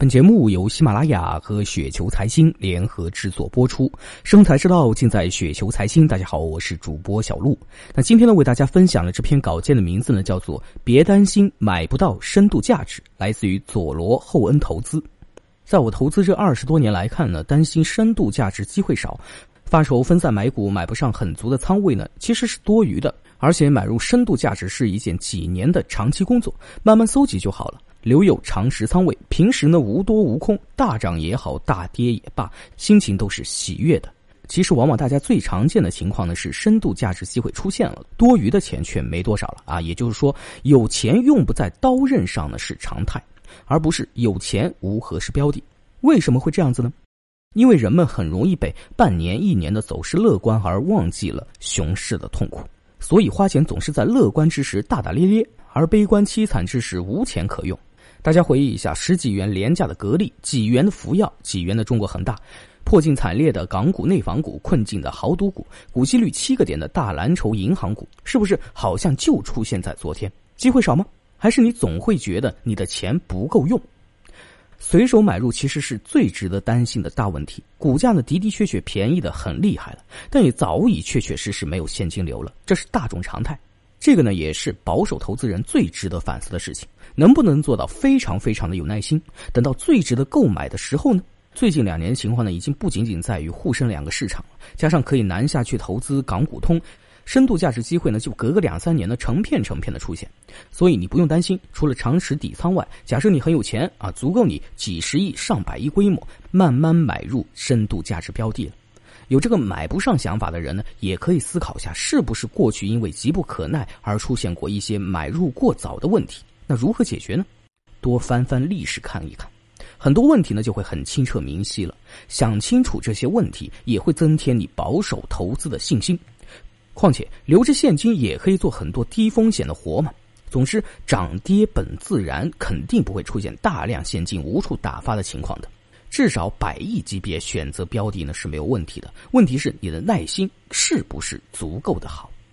本节目由喜马拉雅和雪球财经联合制作播出，生财之道尽在雪球财经。大家好，我是主播小璐。那今天呢，为大家分享的这篇稿件的名字呢，叫做“别担心买不到深度价值”，来自于佐罗厚恩投资。在我投资这二十多年来看呢，担心深度价值机会少，发愁分散买股买不上很足的仓位呢，其实是多余的。而且买入深度价值是一件几年的长期工作，慢慢搜集就好了。留有长时仓位，平时呢无多无空，大涨也好，大跌也罢，心情都是喜悦的。其实，往往大家最常见的情况呢是深度价值机会出现了，多余的钱却没多少了啊。也就是说，有钱用不在刀刃上呢是常态，而不是有钱无合适标的。为什么会这样子呢？因为人们很容易被半年、一年的走势乐观而忘记了熊市的痛苦，所以花钱总是在乐观之时大大咧咧，而悲观凄惨之时无钱可用。大家回忆一下，十几元廉价的格力，几元的福耀，几元的中国恒大，破镜惨烈的港股内房股，困境的豪赌股，股息率七个点的大蓝筹银行股，是不是好像就出现在昨天？机会少吗？还是你总会觉得你的钱不够用？随手买入其实是最值得担心的大问题。股价呢的的确确便宜的很厉害了，但也早已确确实实没有现金流了，这是大众常态。这个呢，也是保守投资人最值得反思的事情。能不能做到非常非常的有耐心，等到最值得购买的时候呢？最近两年情况呢，已经不仅仅在于沪深两个市场了，加上可以南下去投资港股通，深度价值机会呢，就隔个两三年呢成片成片的出现。所以你不用担心，除了长持底仓外，假设你很有钱啊，足够你几十亿、上百亿规模，慢慢买入深度价值标的了。有这个买不上想法的人呢，也可以思考一下，是不是过去因为急不可耐而出现过一些买入过早的问题？那如何解决呢？多翻翻历史看一看，很多问题呢就会很清澈明晰了。想清楚这些问题，也会增添你保守投资的信心。况且留着现金也可以做很多低风险的活嘛。总之，涨跌本自然，肯定不会出现大量现金无处打发的情况的。至少百亿级别选择标的呢是没有问题的，问题是你的耐心是不是足够的好。